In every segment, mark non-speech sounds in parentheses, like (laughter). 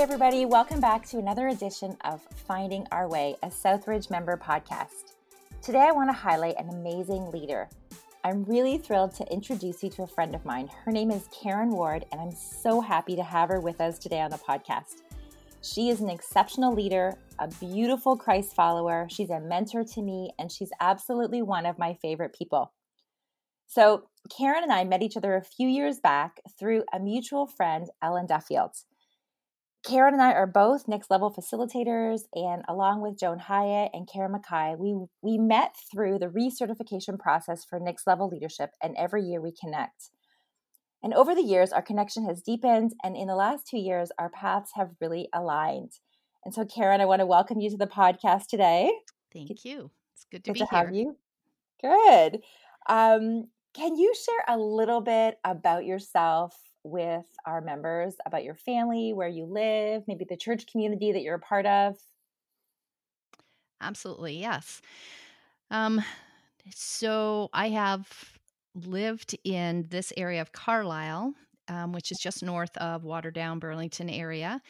everybody. Welcome back to another edition of Finding Our Way, a Southridge member podcast. Today, I want to highlight an amazing leader. I'm really thrilled to introduce you to a friend of mine. Her name is Karen Ward, and I'm so happy to have her with us today on the podcast. She is an exceptional leader, a beautiful Christ follower. She's a mentor to me, and she's absolutely one of my favorite people. So, Karen and I met each other a few years back through a mutual friend, Ellen Duffield. Karen and I are both next level facilitators, and along with Joan Hyatt and Karen Mackay, we we met through the recertification process for next level leadership, and every year we connect. And over the years, our connection has deepened, and in the last two years, our paths have really aligned. And so, Karen, I want to welcome you to the podcast today. Thank you. It's good to good be to here. have you. Good. Um, can you share a little bit about yourself with our members, about your family, where you live, maybe the church community that you're a part of? Absolutely, yes. Um, so I have lived in this area of Carlisle, um, which is just north of Waterdown, Burlington area,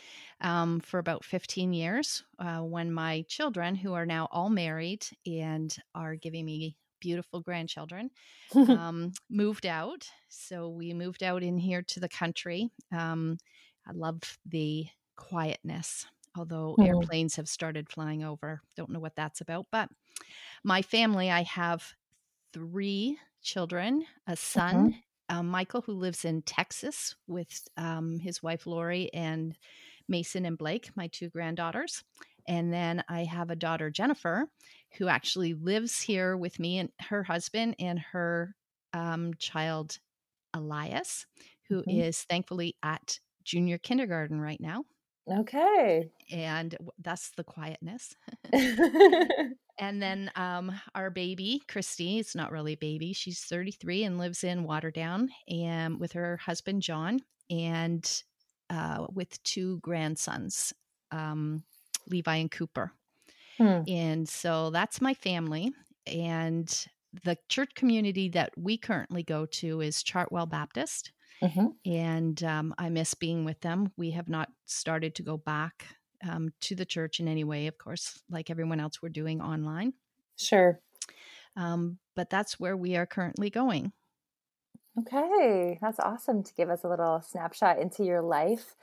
um, for about 15 years. Uh, when my children, who are now all married and are giving me beautiful grandchildren, (laughs) um, moved out. So we moved out in here to the country. Um, I love the quietness, although Mhm. airplanes have started flying over. Don't know what that's about. But my family, I have three children a son, um, Michael, who lives in Texas with um, his wife Lori and Mason and Blake, my two granddaughters. And then I have a daughter, Jennifer, who actually lives here with me and her husband and her um, child, Elias, who is Mhm. thankfully at junior kindergarten right now. Okay. And that's the quietness. (laughs) (laughs) And then um, our baby, Christy, it's not really a baby. She's 33 and lives in Waterdown and with her husband, John, and uh, with two grandsons, um, Levi and Cooper. Hmm. And so that's my family. And the church community that we currently go to is Chartwell Baptist. Mhm. And um, I miss being with them. We have not started to go back um, to the church in any way, of course, like everyone else, we're doing online. Sure. Um, but that's where we are currently going. Okay. That's awesome to give us a little snapshot into your life.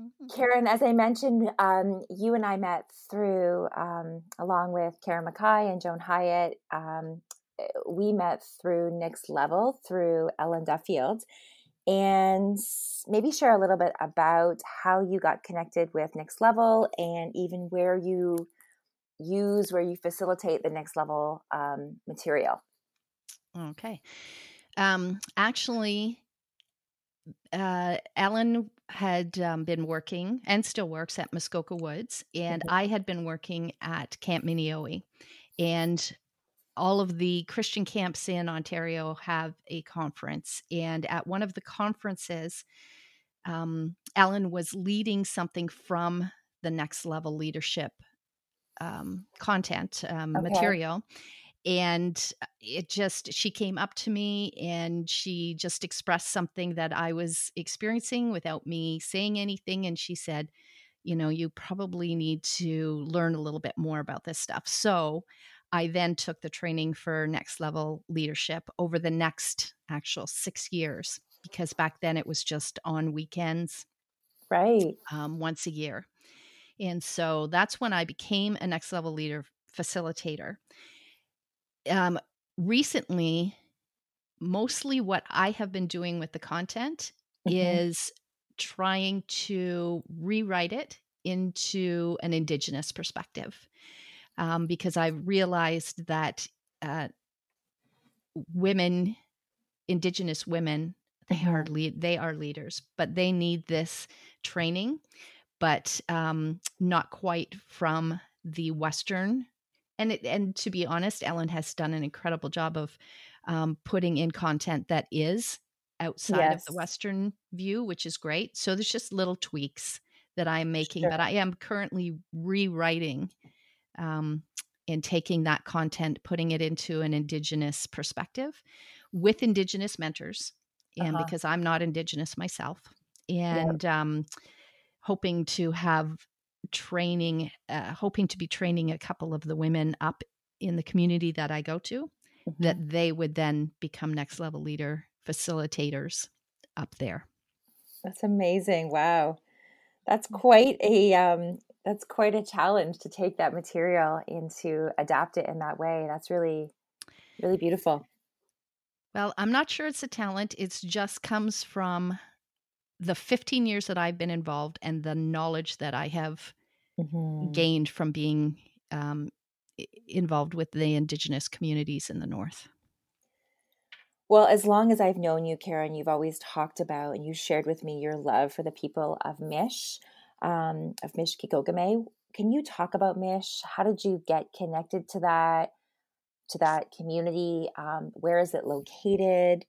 Mm-hmm. Karen, as I mentioned, um, you and I met through, um, along with Karen Mackay and Joan Hyatt, um, eh, we met through Next Level through Ellen Duffield. And maybe share a little bit about how you got connected with Next Level and even where you use, where you facilitate the Next Level um, material. Okay. Um, actually, uh, Ellen had um, been working and still works at Muskoka Woods, and Mhm. I had been working at Camp Mini-Yo-We. And all of the Christian camps in Ontario have a conference. And at one of the conferences, um, Ellen was leading something from the next level leadership um, content um, Okay. material. And it just, she came up to me and she just expressed something that I was experiencing without me saying anything. And she said, you know, you probably need to learn a little bit more about this stuff. So I then took the training for next level leadership over the next actual six years, because back then it was just on weekends Right. um, once a year. And so that's when I became a next level leader facilitator. Um, recently, mostly what I have been doing with the content Mhm. is trying to rewrite it into an Indigenous perspective. Um, because I realized that uh, women, Indigenous women, they are lead, they are leaders, but they need this training, but um, not quite from the Western. And it, and to be honest, Ellen has done an incredible job of um, putting in content that is outside of the Western view, which is great. So there's just little tweaks that I'm making, Sure. but I am currently rewriting um, and taking that content, putting it into an Indigenous perspective with Indigenous mentors. And Uh-huh. because I'm not Indigenous myself. And um, hoping to have training, uh, hoping to be training a couple of the women up in the community that I go to, mm-hmm. that they would then become next level leader facilitators up there. That's amazing. Wow. That's quite a um that's quite a challenge to take that material and to adapt it in that way. That's really really beautiful. Well, I'm not sure it's a talent. It's just comes from the 15 years that I've been involved and the knowledge that I have mm-hmm. gained from being um, involved with the Indigenous communities in the North. Well, as long as I've known you, Karen, you've always talked about and you shared with me your love for the people of Mish, um, of Mishkeegogamang. Can you talk about Mish? How did you get connected to that, to that community? Um, where is it located?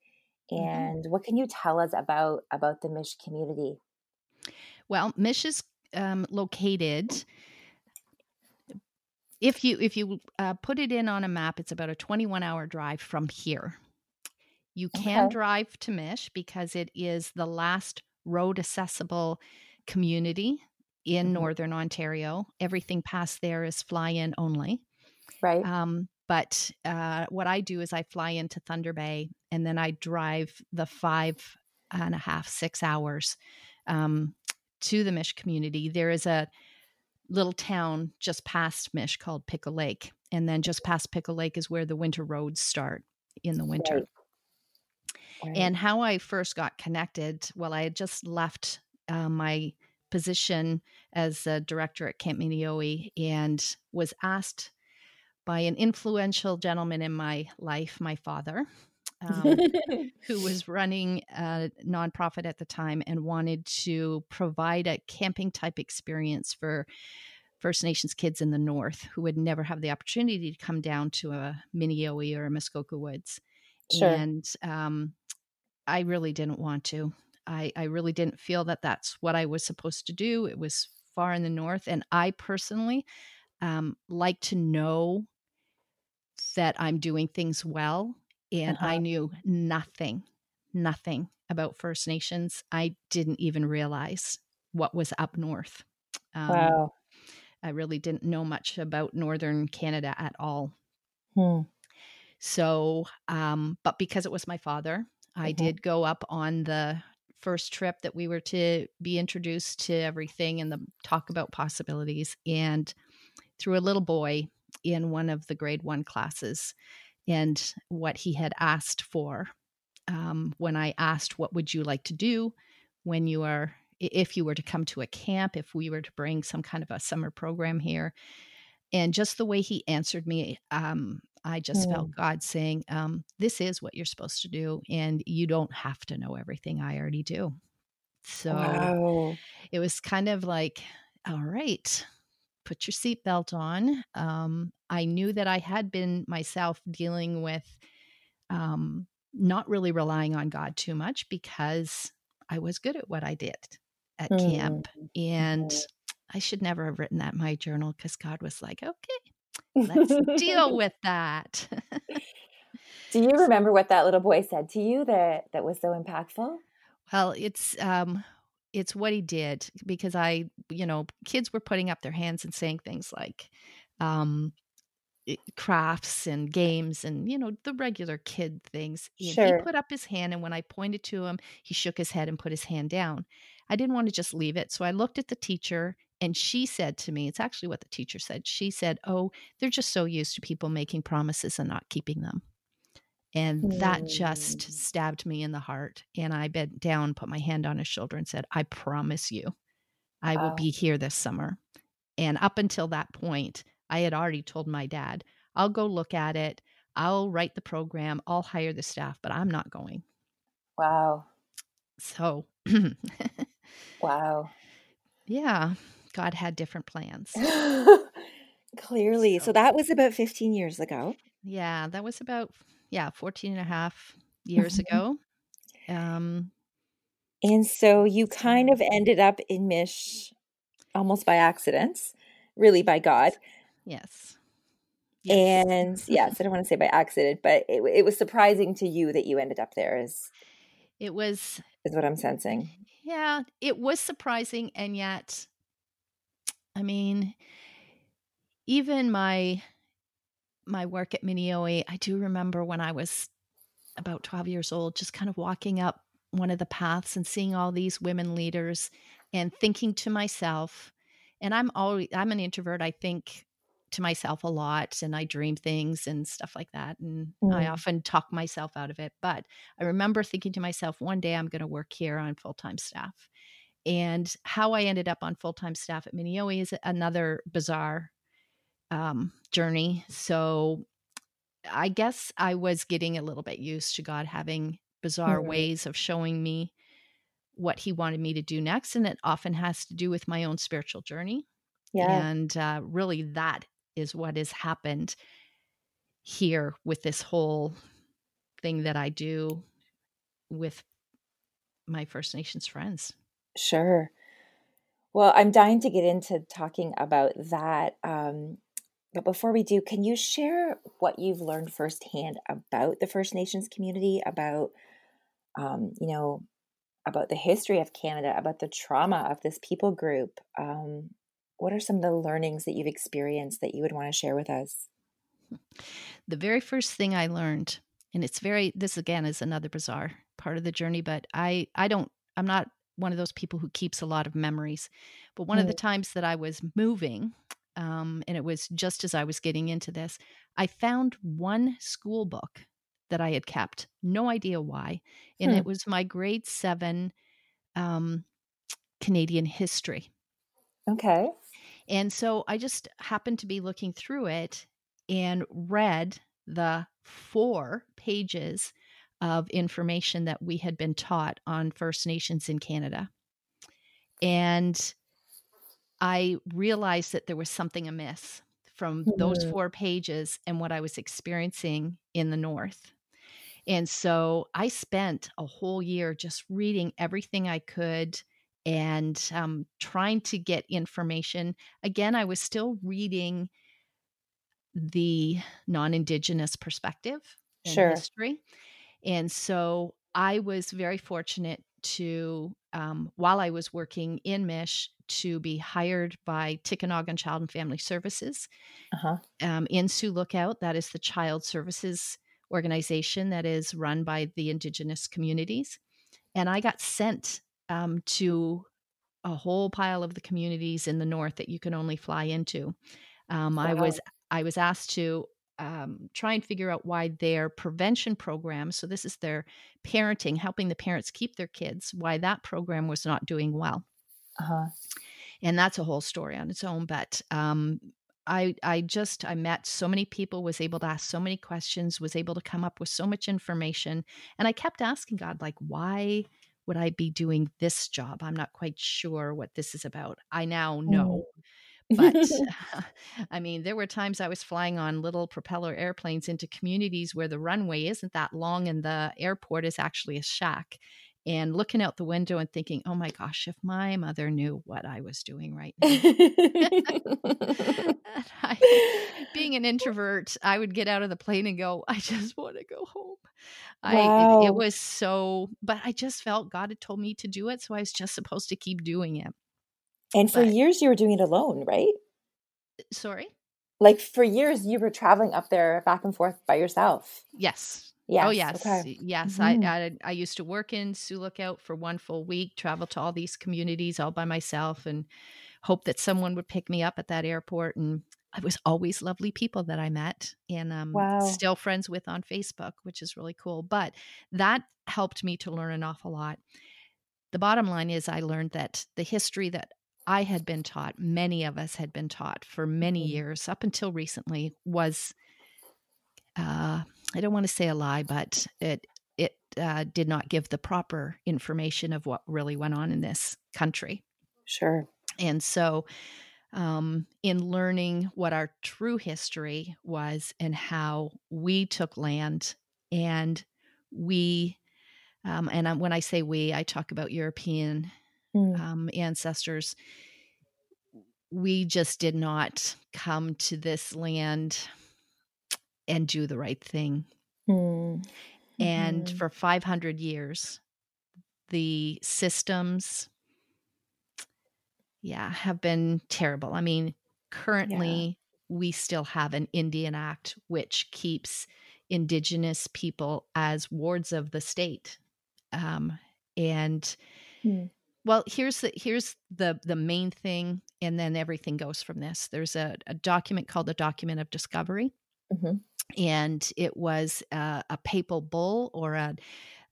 Mm-hmm. And mm-hmm. what can you tell us about about the Mish community? Well, Mish is um, located. If you if you uh, put it in on a map, it's about a 21 hour drive from here. You can okay. drive to Mish because it is the last road accessible community in mm-hmm. northern Ontario. Everything past there is fly in only. Right. Um, but uh, what I do is I fly into Thunder Bay and then I drive the five and a half, six hours um, to the Mish community. There is a little town just past Mish called Pickle Lake. And then just past Pickle Lake is where the winter roads start in the winter. Right. Right. And how I first got connected, well, I had just left uh, my position as a director at Camp Mini-Yo-We and was asked by an influential gentleman in my life, my father, um, (laughs) who was running a nonprofit at the time and wanted to provide a camping type experience for First Nations kids in the North who would never have the opportunity to come down to a Mini-Yo-We or a Muskoka Woods. Sure. And um, I really didn't want to. I, I really didn't feel that that's what I was supposed to do. It was far in the north. And I personally um, like to know that I'm doing things well. And uh-huh. I knew nothing, nothing about First Nations. I didn't even realize what was up north. Um, wow. I really didn't know much about Northern Canada at all. Hmm. So, um, but because it was my father, I mm-hmm. did go up on the first trip that we were to be introduced to everything and the talk about possibilities and through a little boy in one of the grade one classes and what he had asked for um, when i asked what would you like to do when you are if you were to come to a camp if we were to bring some kind of a summer program here and just the way he answered me um, I just mm. felt God saying, um, This is what you're supposed to do, and you don't have to know everything I already do. So wow. it was kind of like, All right, put your seatbelt on. Um, I knew that I had been myself dealing with um, not really relying on God too much because I was good at what I did at mm. camp. And. I should never have written that in my journal because God was like, okay, Let's deal (laughs) with that. Do you (laughs) remember what that little boy said to you that that was so impactful? Well, it's um it's what he did because I, you know, kids were putting up their hands and saying things like um crafts and games and you know the regular kid things sure. he put up his hand and when i pointed to him he shook his head and put his hand down i didn't want to just leave it so i looked at the teacher and she said to me, it's actually what the teacher said. She said, Oh, they're just so used to people making promises and not keeping them. And mm. that just stabbed me in the heart. And I bent down, put my hand on his shoulder, and said, I promise you, I wow. will be here this summer. And up until that point, I had already told my dad, I'll go look at it. I'll write the program. I'll hire the staff, but I'm not going. Wow. So, (clears throat) wow. Yeah. God had different plans. (laughs) Clearly. So. so that was about 15 years ago. Yeah, that was about, yeah, 14 and a half years mm-hmm. ago. Um, and so you kind of ended up in Mish almost by accident, really by God. Yes. yes. And (laughs) yes, I don't want to say by accident, but it, it was surprising to you that you ended up there is It was is what I'm sensing. Yeah, it was surprising and yet I mean even my my work at Mini-Yo-We, I do remember when I was about 12 years old just kind of walking up one of the paths and seeing all these women leaders and thinking to myself and I'm always I'm an introvert, I think to myself a lot and I dream things and stuff like that. And mm. I often talk myself out of it. But I remember thinking to myself, one day I'm going to work here on full time staff. And how I ended up on full time staff at Mini-Yo-We is another bizarre um, journey. So I guess I was getting a little bit used to God having bizarre mm. ways of showing me what He wanted me to do next. And it often has to do with my own spiritual journey. Yeah. And uh, really, that is what has happened here with this whole thing that I do with my First Nations friends. Sure. Well, I'm dying to get into talking about that. Um, but before we do, can you share what you've learned firsthand about the First Nations community, about, um, you know, about the history of Canada, about the trauma of this people group, um, what are some of the learnings that you've experienced that you would want to share with us? The very first thing I learned, and it's very this again is another bizarre part of the journey, but I I don't I'm not one of those people who keeps a lot of memories. But one mm. of the times that I was moving, um, and it was just as I was getting into this, I found one school book that I had kept, no idea why, and hmm. it was my grade seven um, Canadian history. Okay. And so I just happened to be looking through it and read the four pages of information that we had been taught on First Nations in Canada. And I realized that there was something amiss from mm-hmm. those four pages and what I was experiencing in the North. And so I spent a whole year just reading everything I could and um, trying to get information. Again, I was still reading the non Indigenous perspective and sure. history. And so I was very fortunate to, um, while I was working in Mish, to be hired by Tikinagan Child and Family Services uh-huh. um, in Sioux Lookout. That is the child services organization that is run by the Indigenous communities. And I got sent um, to a whole pile of the communities in the north that you can only fly into. Um, wow. I was I was asked to um, try and figure out why their prevention program, so this is their parenting, helping the parents keep their kids, why that program was not doing well. Uh-huh. And that's a whole story on its own. But um, I I just I met so many people, was able to ask so many questions, was able to come up with so much information, and I kept asking God like, why would I be doing this job? I'm not quite sure what this is about. I now know. Mm. But (laughs) (laughs) I mean, there were times I was flying on little propeller airplanes into communities where the runway isn't that long and the airport is actually a shack and looking out the window and thinking, oh my gosh, if my mother knew what I was doing right now. (laughs) I, being an introvert, I would get out of the plane and go, I just want to go home. Wow. I it, it was so, but I just felt God had told me to do it, so I was just supposed to keep doing it. And for but, years, you were doing it alone, right? Sorry. Like for years, you were traveling up there back and forth by yourself. Yes. Yes. Oh yes, okay. yes. Mm-hmm. I, I, I used to work in Sioux Lookout for one full week, travel to all these communities all by myself, and hope that someone would pick me up at that airport. And I was always lovely people that I met, and um, wow. still friends with on Facebook, which is really cool. But that helped me to learn an awful lot. The bottom line is, I learned that the history that I had been taught, many of us had been taught for many mm-hmm. years, up until recently, was uh, I don't want to say a lie, but it it uh, did not give the proper information of what really went on in this country. Sure. And so, um, in learning what our true history was and how we took land and we, um, and when I say we, I talk about European mm. um, ancestors. We just did not come to this land and do the right thing. Mm. And mm-hmm. for 500 years, the systems, yeah, have been terrible. I mean, currently yeah. we still have an Indian Act which keeps indigenous people as wards of the state. Um, and hmm. Well, here's the here's the the main thing, and then everything goes from this. There's a, a document called the Document of Discovery. Mm-hmm. And it was a, a papal bull or a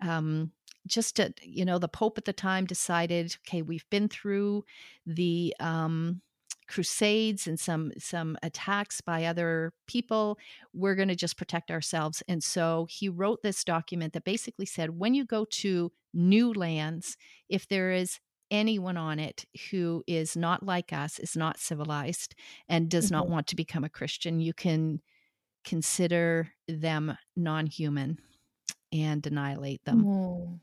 um, just a, you know the pope at the time decided okay we've been through the um, crusades and some some attacks by other people we're going to just protect ourselves and so he wrote this document that basically said when you go to new lands if there is anyone on it who is not like us is not civilized and does mm-hmm. not want to become a christian you can consider them non-human and annihilate them mm-hmm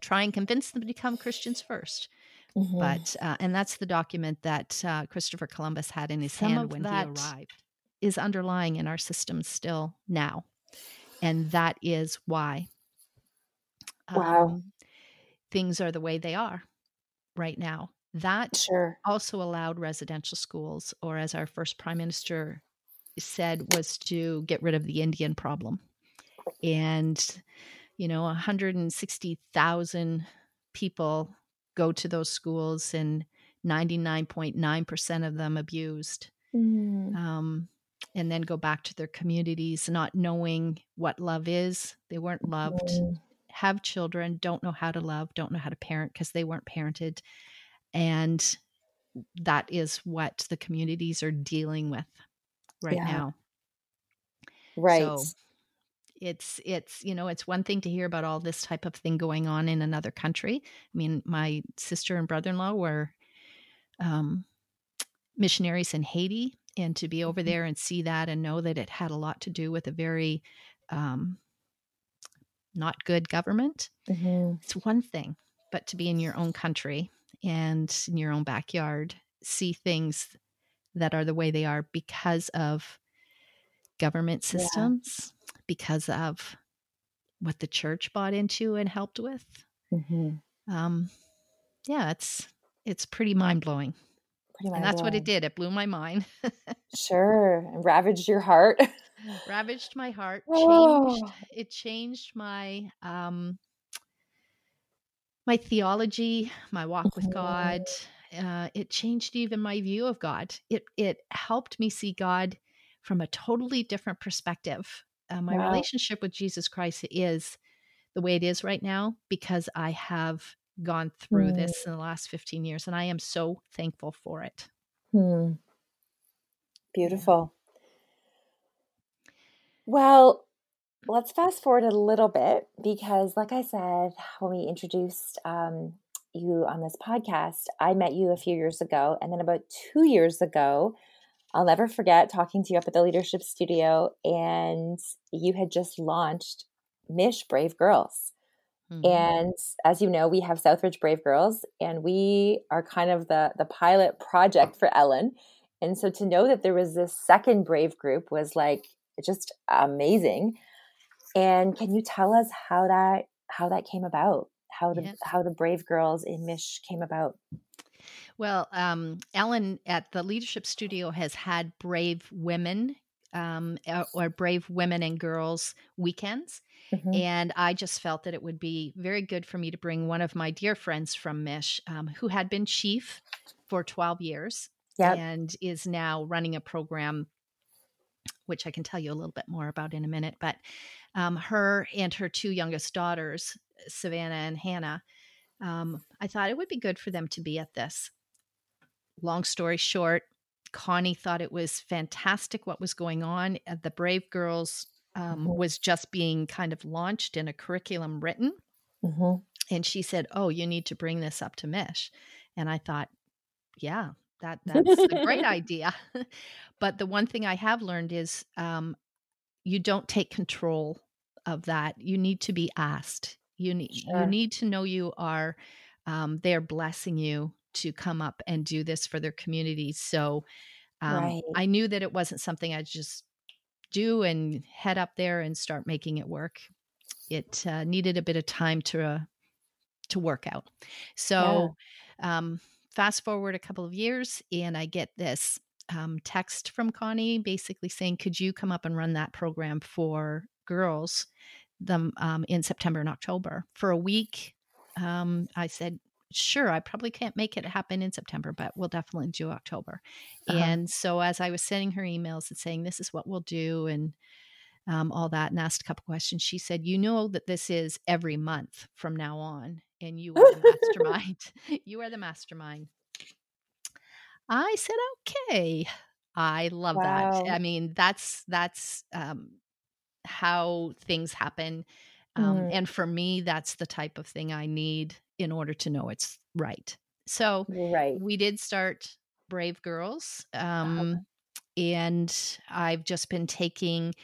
try and convince them to become Christians 1st mm-hmm. But uh, and that's the document that uh, Christopher Columbus had in his Some hand when he arrived. Is underlying in our system still now, and that is why. Wow. Um, things are the way they are right now. That sure. also allowed residential schools, or as our first prime minister said, was to get rid of the Indian problem. And you know 160,000 people go to those schools and 99.9% of them abused mm. um, and then go back to their communities not knowing what love is they weren't loved mm. Have children don't know how to love don't know how to parent because they weren't parented and that is what the communities are dealing with right yeah. now right so, it's it's you know it's one thing to hear about all this type of thing going on in another country i mean my sister and brother-in-law were um, missionaries in haiti and to be over mm-hmm. there and see that and know that it had a lot to do with a very um, not good government mm-hmm. it's one thing but to be in your own country and in your own backyard see things that are the way they are because of government systems yeah because of what the church bought into and helped with. Mm-hmm. Um, yeah, it's it's pretty mind blowing. And that's what it did. It blew my mind. (laughs) sure, and ravaged your heart. (laughs) ravaged my heart. Changed. It changed my um, my theology, my walk mm-hmm. with God. Uh, it changed even my view of God. It it helped me see God from a totally different perspective uh, my wow. relationship with Jesus Christ is the way it is right now because I have gone through mm. this in the last 15 years and I am so thankful for it. Hmm. Beautiful. Well, let's fast forward a little bit because, like I said, when we introduced um, you on this podcast, I met you a few years ago. And then about two years ago, I'll never forget talking to you up at the leadership studio, and you had just launched Mish Brave Girls. Mm-hmm. And as you know, we have Southridge Brave Girls, and we are kind of the the pilot project for Ellen. And so to know that there was this second Brave group was like just amazing. And can you tell us how that how that came about? How the how the Brave Girls in Mish came about? Well, um, Ellen at the Leadership Studio has had Brave Women um, uh, or Brave Women and Girls weekends. Mm-hmm. And I just felt that it would be very good for me to bring one of my dear friends from Mish, um, who had been chief for 12 years yep. and is now running a program, which I can tell you a little bit more about in a minute. But um, her and her two youngest daughters, Savannah and Hannah, um, I thought it would be good for them to be at this long story short, Connie thought it was fantastic what was going on. Uh, the Brave Girls um, mm-hmm. was just being kind of launched in a curriculum written. Mm-hmm. And she said, Oh, you need to bring this up to Mish. And I thought, Yeah, that that's a great (laughs) idea. (laughs) but the one thing I have learned is um, you don't take control of that. You need to be asked. You need sure. you need to know you are um, they're blessing you to come up and do this for their communities. So um, right. I knew that it wasn't something I'd just do and head up there and start making it work. It uh, needed a bit of time to uh, to work out. So, yeah. um, fast forward a couple of years, and I get this um, text from Connie basically saying, Could you come up and run that program for girls them um, in September and October for a week? Um, I said, Sure, I probably can't make it happen in September, but we'll definitely do October. Uh-huh. And so, as I was sending her emails and saying, This is what we'll do, and um, all that, and asked a couple questions, she said, You know that this is every month from now on, and you are the (laughs) mastermind. (laughs) you are the mastermind. I said, okay. I love wow. that. I mean, that's that's um, how things happen. Um, mm. And for me, that's the type of thing I need in order to know it's right. So right. we did start Brave Girls. Um, uh-huh. And I've just been taking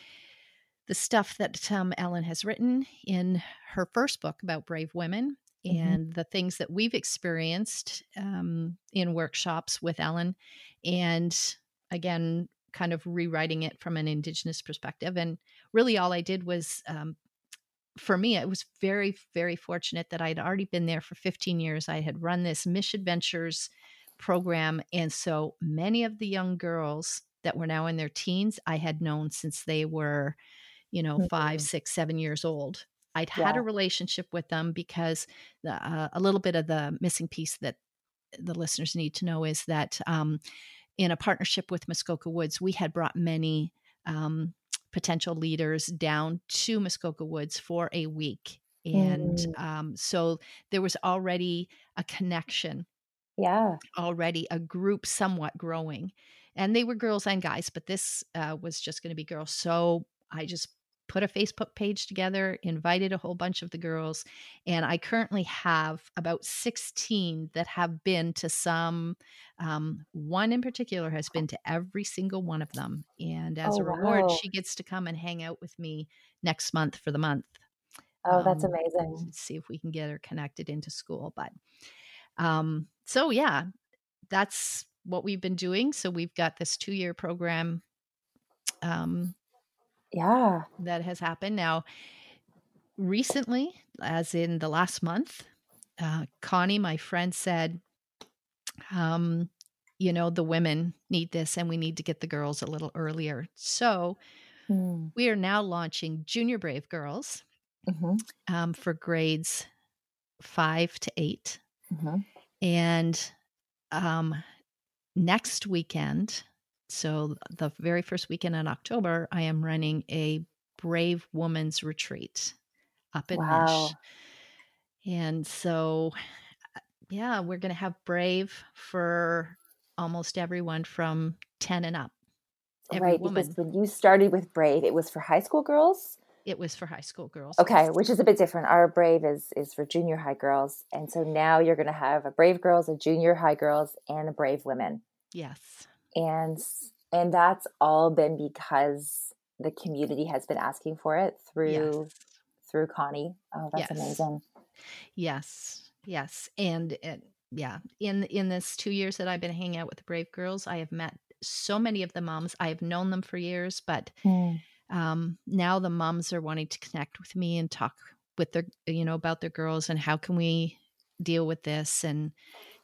the stuff that um, Ellen has written in her first book about brave women mm-hmm. and the things that we've experienced um, in workshops with Ellen. And again, kind of rewriting it from an Indigenous perspective. And really, all I did was, um, for me, it was very, very fortunate that I'd already been there for 15 years. I had run this Misadventures program. And so many of the young girls that were now in their teens, I had known since they were, you know, mm-hmm. five, six, seven years old. I'd had a relationship with them because the, uh, a little bit of the missing piece that the listeners need to know is that um, in a partnership with Muskoka Woods, we had brought many um, potential leaders down to Muskoka Woods for a week. And mm. um, so there was already a connection. Yeah. Already a group somewhat growing. And they were girls and guys, but this uh, was just going to be girls. So I just put a Facebook page together, invited a whole bunch of the girls, and I currently have about 16 that have been to some. Um, one in particular has been to every single one of them. And as oh, a reward, wow. she gets to come and hang out with me next month for the month. Oh, that's um, amazing. See if we can get her connected into school. But um, so, yeah, that's what we've been doing. So we've got this two year program um, yeah. That has happened. Now, recently, as in the last month, uh, Connie, my friend, said, um, you know, the women need this and we need to get the girls a little earlier. So mm. we are now launching Junior Brave Girls mm-hmm. um, for grades five to 8 mm-hmm. And um, next weekend, so, the very first weekend in October, I am running a Brave Woman's Retreat up in wow. And so, uh, yeah, we're going to have Brave for almost everyone from 10 and up. Every right, woman. because when you started with Brave, it was for high school girls? It was for high school girls. Okay, which is a bit different. Our Brave is is for junior high girls, and so now you're going to have a Brave girls, a junior high girls, and a Brave women. Yes and and that's all been because the community has been asking for it through yes. through Connie. Oh, that's yes. amazing. Yes, yes, and it, yeah, in in this two years that I've been hanging out with the Brave Girls, I have met so many of the moms. I have known them for years, but mm. um, now the moms are wanting to connect with me and talk with their, you know, about their girls and how can we deal with this and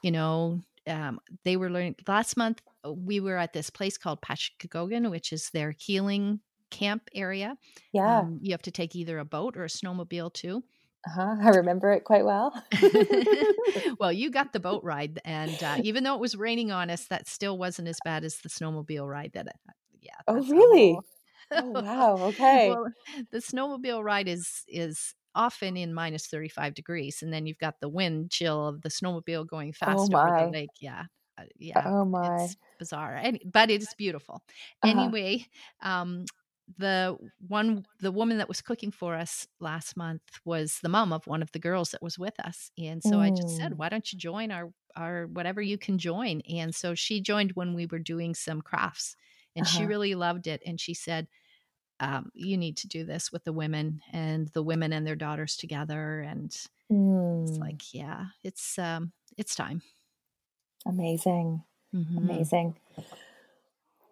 you know um, they were learning last month uh, we were at this place called Pashkokogan, which is their healing camp area. Yeah. Um, you have to take either a boat or a snowmobile too. Uh-huh. I remember it quite well. (laughs) (laughs) well, you got the boat ride, and uh, even though it was raining on us, that still wasn't as bad as the snowmobile ride. That, uh, yeah. Oh, really? oh, (laughs) wow. Okay. well, the snowmobile ride is is often in minus 35 degrees and then you've got the wind chill of the snowmobile going fast oh over the lake yeah uh, yeah oh my it's bizarre Any, but it's beautiful uh-huh. anyway um the one the woman that was cooking for us last month was the mom of one of the girls that was with us and so mm. i just said mm. why don't you join our our whatever you can join and so she joined when we were doing some crafts and uh-huh. she really loved it and she said um, you need to do this with the women and the women and their daughters together and mm. it's like yeah it's um it's time amazing mm-hmm. amazing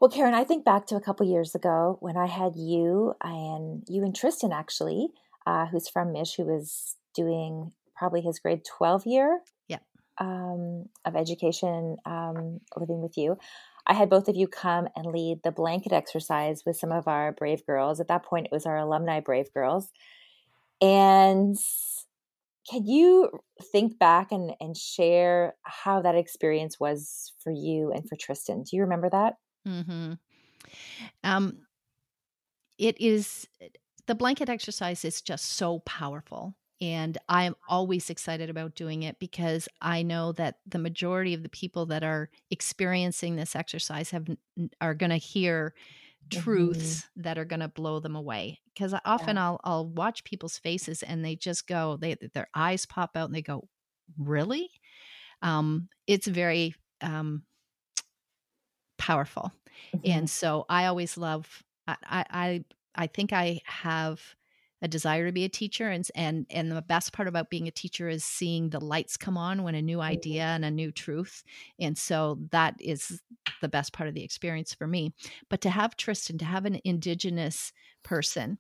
well karen i think back to a couple years ago when i had you and you and tristan actually uh, who's from mish who was doing probably his grade 12 year yeah. um, of education um, living with you. I had both of you come and lead the blanket exercise with some of our Brave Girls. At that point, it was our alumni Brave Girls. And can you think back and, and share how that experience was for you and for Tristan? Do you remember that? Mm-hmm. Um, it is the blanket exercise is just so powerful. And I'm always excited about doing it because I know that the majority of the people that are experiencing this exercise have are going to hear truths mm-hmm. that are going to blow them away because often yeah. I'll I'll watch people's faces and they just go they their eyes pop out and they go really um it's very um powerful mm-hmm. and so I always love I I I think I have a desire to be a teacher and and and the best part about being a teacher is seeing the lights come on when a new mm-hmm. idea and a new truth and so that is the best part of the experience for me but to have tristan to have an indigenous person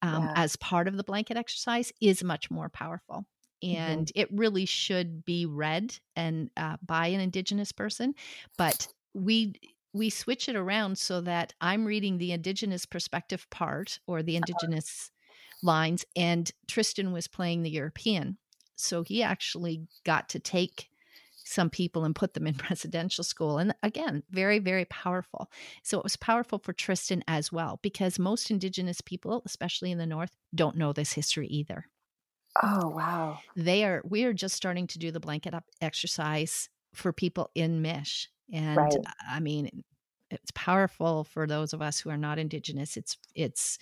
um, yeah. as part of the blanket exercise is much more powerful mm-hmm. and mm-hmm. it really should be read and uh, by an indigenous person but we we switch it around so that i'm reading the indigenous perspective part or the uh-huh. indigenous lines, and Tristan was playing the European. So he actually got to take some people and put them in (laughs) residential school. And again, very, very powerful. So it was powerful for Tristan as well, because most Indigenous people, especially in the North, don't know this history either. Oh, wow. They are, we are just starting to do the blanket up exercise for people in Mish. And right. I mean, it's powerful for those of us who are not Indigenous. It's, it's,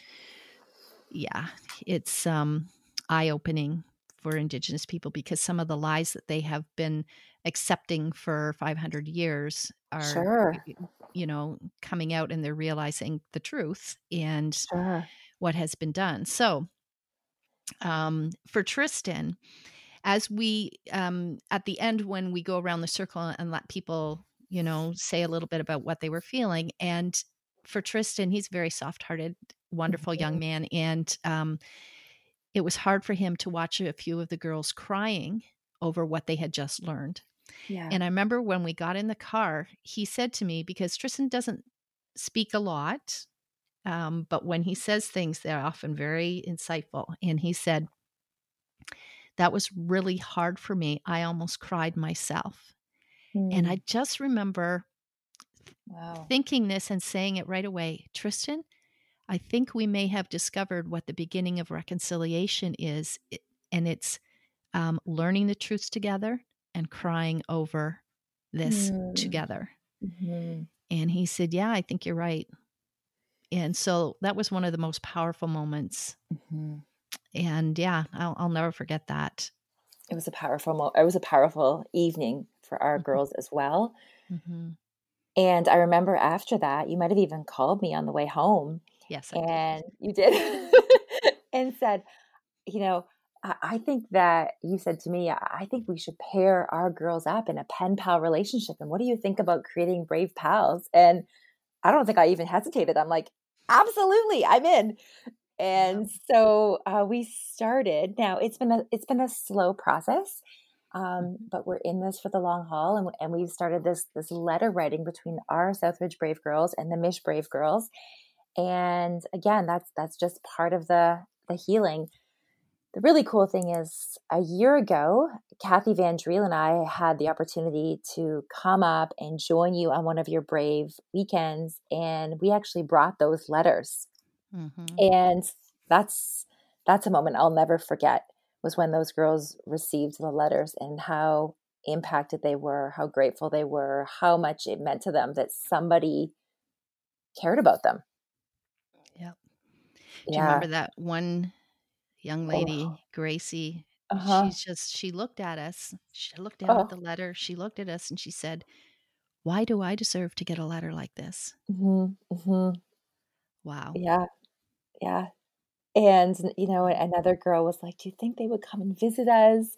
yeah, it's um, eye opening for Indigenous people because some of the lies that they have been accepting for 500 years are, sure. you know, coming out and they're realizing the truth and sure. what has been done. So, um, for Tristan, as we um, at the end when we go around the circle and let people, you know, say a little bit about what they were feeling, and for Tristan, he's very soft-hearted wonderful young man. And um, it was hard for him to watch a few of the girls crying over what they had just learned. Yeah. And I remember when we got in the car, he said to me, because Tristan doesn't speak a lot, um, but when he says things, they're often very insightful. And he said, That was really hard for me. I almost cried myself. Mm. And I just remember wow. thinking this and saying it right away Tristan, I think we may have discovered what the beginning of reconciliation is, and it's um, learning the truths together and crying over this mm. together. Mm-hmm. And he said, Yeah, I think you're right. And so that was one of the most powerful moments. Mm-hmm. And yeah, I'll, I'll, never forget that. It was a powerful, mo- it was a powerful evening for our mm-hmm. girls as well. Mm-hmm. And I remember after that, you might have even called me on the way home Yes. I and did. you did. (laughs) and said, you know, I, I think that you said to me, I think we should pair our girls up in a pen pal relationship. And what do you think about creating Brave Pals? And I don't think I even hesitated. I'm like, absolutely, I'm in. And so uh, we started. Now it's been a it's been a slow process, um, mm-hmm. but we're in this for the long haul, and, and we've started this this letter writing between our Southridge Brave Girls and the Mish Brave Girls, and again that's that's just part of the the healing. The really cool thing is a year ago kathy van driel and i had the opportunity to come up and join you on one of your brave weekends and we actually brought those letters. Mm-hmm. and that's that's a moment i'll never forget was when those girls received the letters and how impacted they were how grateful they were how much it meant to them that somebody cared about them do you remember that one young lady, Oh. Gracie? Uh-huh. She's just, she looked at us. She looked down at oh. the letter. She looked at us and she said, Why do I deserve to get a letter like this? Mhm, mhm. Wow. Yeah. Yeah. And, you know, another girl was like, Do you think they would come and visit us?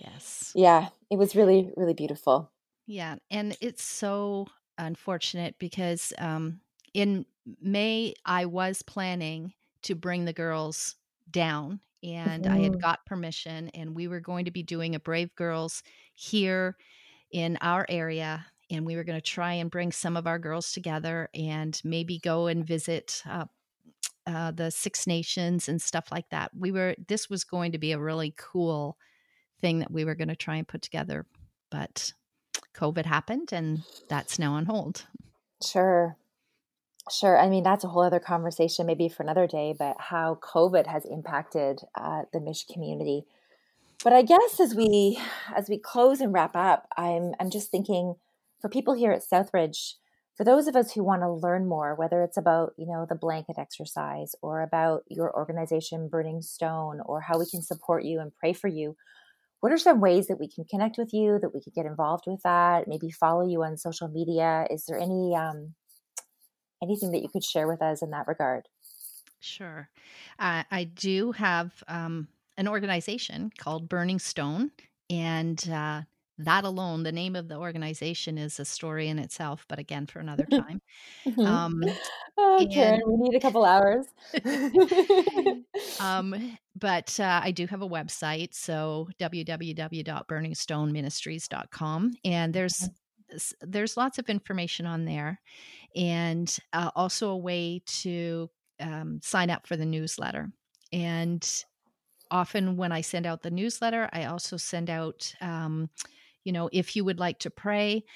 Yes. Yeah. It was really, really beautiful. Yeah. And it's so unfortunate because um, in May, I was planning to bring the girls down and I had got permission, and we were going to be doing a Brave Girls here in our area. And we were going to try and bring some of our girls together and maybe go and visit uh, uh, the Six Nations and stuff like that. We were, this was going to be a really cool thing that we were going to try and put together. But COVID happened and that's now on hold. Sure. Sure. I mean, that's a whole other conversation, maybe for another day, but how COVID has impacted uh, the Mish community. But I guess as we as we close and wrap up, I'm I'm just thinking for people here at Southridge, for those of us who want to learn more, whether it's about you know the blanket exercise or about your organization Burning Stone or how we can support you and pray for you, what are some ways that we can connect with you that we could get involved with that maybe follow you on social media is there any um, anything that you could share with us in that regard. Sure. Uh, i do have um, an organization called burning stone and uh, that alone the name of the organization is a story in itself but again for another (laughs) time. Mm-hmm. um, oh, Karen, we need a couple hours. (laughs) (laughs) Um, but uh, i do have a website so www.burningstoneministries.com and there's there's lots of information on there and uh, also a way to um, sign up for the newsletter and often when i send out the newsletter i also send out um, you know, if you would like to pray,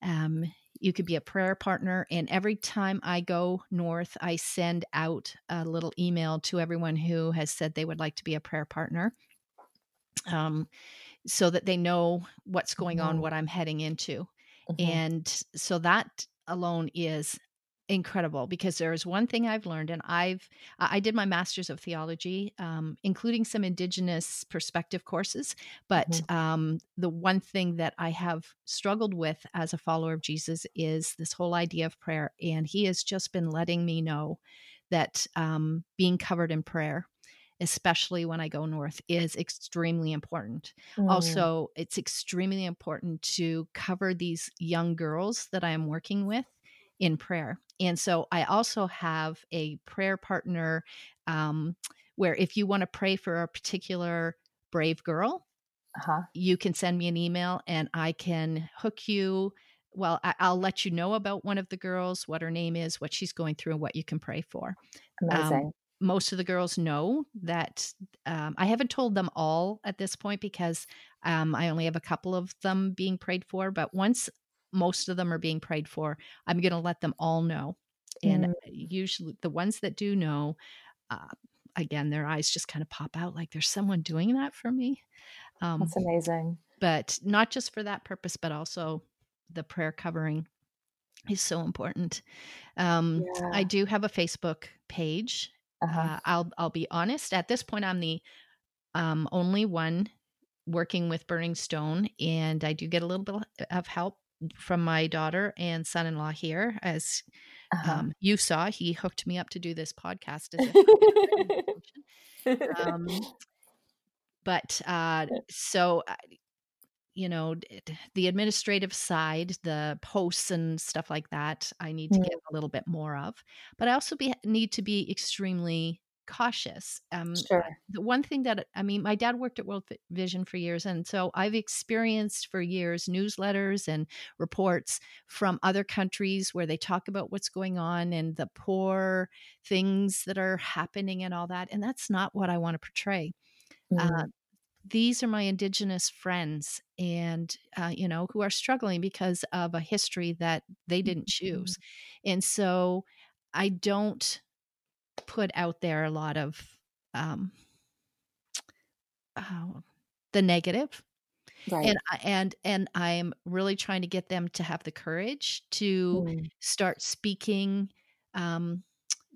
um, you could be a prayer partner. And every time I go north, I send out a little email to everyone who has said they would like to be a prayer partner. Um, so that they know what's going mm-hmm. on, what I'm heading into. Mm-hmm. And so that alone is incredible because there is one thing I've learned, and I've I did my master's of theology, um, including some indigenous perspective courses. But mm-hmm. um, the one thing that I have struggled with as a follower of Jesus is this whole idea of prayer, and He has just been letting me know that um, being covered in prayer especially when I go north, is extremely important. Mm. Also, it's extremely important to cover these young girls that I am working with in prayer. And so I also have a prayer partner um, where if you want to pray for a particular brave girl, uh-huh. you can send me an email and I can hook you. Well, I, will let you know about one of the girls, what her name is, what she's going through, and what you can pray for. Amazing. Um, most of the girls know that um, I haven't told them all at this point because um, I only have a couple of them being prayed for. But once most of them are being prayed for, I'm going to let them all know. And mm. usually the ones that do know, uh, again, their eyes just kind of pop out like there's someone doing that for me. Um, That's amazing. But not just for that purpose, but also the prayer covering is so important. Um, yeah. I do have a Facebook page. Uh-huh. Uh, I'll I'll be honest. At this point, I'm the um, only one working with Burning Stone, and I do get a little bit of help from my daughter and son-in-law here as uh-huh. um, you saw he hooked me up to do this podcast (laughs) (laughs) um, but uh, so uh, you know the administrative side the posts and stuff like that i need to get a little bit more of but i also be, need to be extremely cautious. Um, sure. The one thing that I mean, my dad worked at World Vision for years, and so I've experienced for years newsletters and reports from other countries where they talk about what's going on and the poor things that are happening and all that, and that's not what I want to portray. Uh, mm. Uh, these are my indigenous friends and uh, you know who are struggling because of a history that they didn't choose mm-hmm. and so i don't put out there a lot of um, uh, the negative. Right. And and and I'm really trying to get them to have the courage to mm. start speaking, um,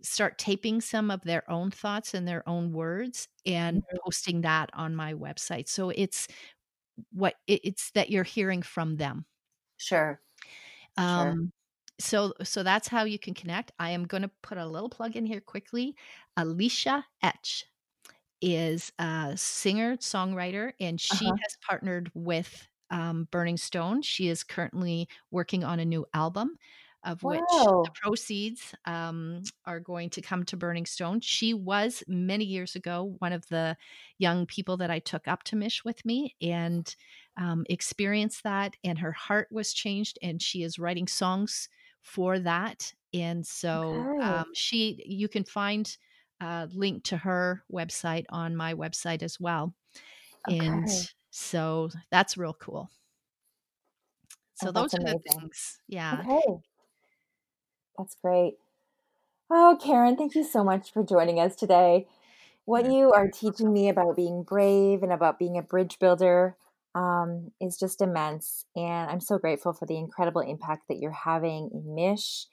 start taping some of their own thoughts and their own words and mm. posting that on my website. So it's what it's that you're hearing from them. Sure. Um, sure so so that's how you can connect i am going to put a little plug in here quickly alicia etch is a singer songwriter and she uh-huh. has partnered with um, burning stone she is currently working on a new album of which the proceeds um, are going to come to Burning Stone. She was many years ago one of the young people that I took up to Mish with me and um, experienced that, and her heart was changed, and she is writing songs for that. And so okay. um, she, you can find a link to her website on my website as well. Okay. And so that's real cool. So oh, those are amazing. the things. Yeah. Okay. That's great. Oh, Karen, thank you so much for joining us today. What you are teaching me about being brave and about being a bridge builder um, is just immense. And I'm so grateful for the incredible impact that you're having in Mish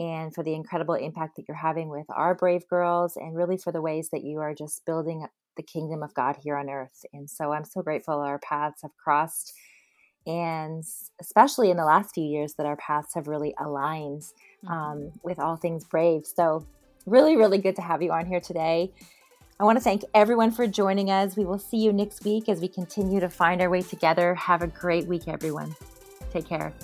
and for the incredible impact that you're having with our brave girls and really for the ways that you are just building the kingdom of God here on earth. And so I'm so grateful our paths have crossed and especially in the last few years that our paths have really aligned um, mm-hmm. with all things brave. So really, really good to have you on here today. I want to thank everyone for joining us. We will see you next week as we continue to find our way together. Have a great week, everyone. Take care.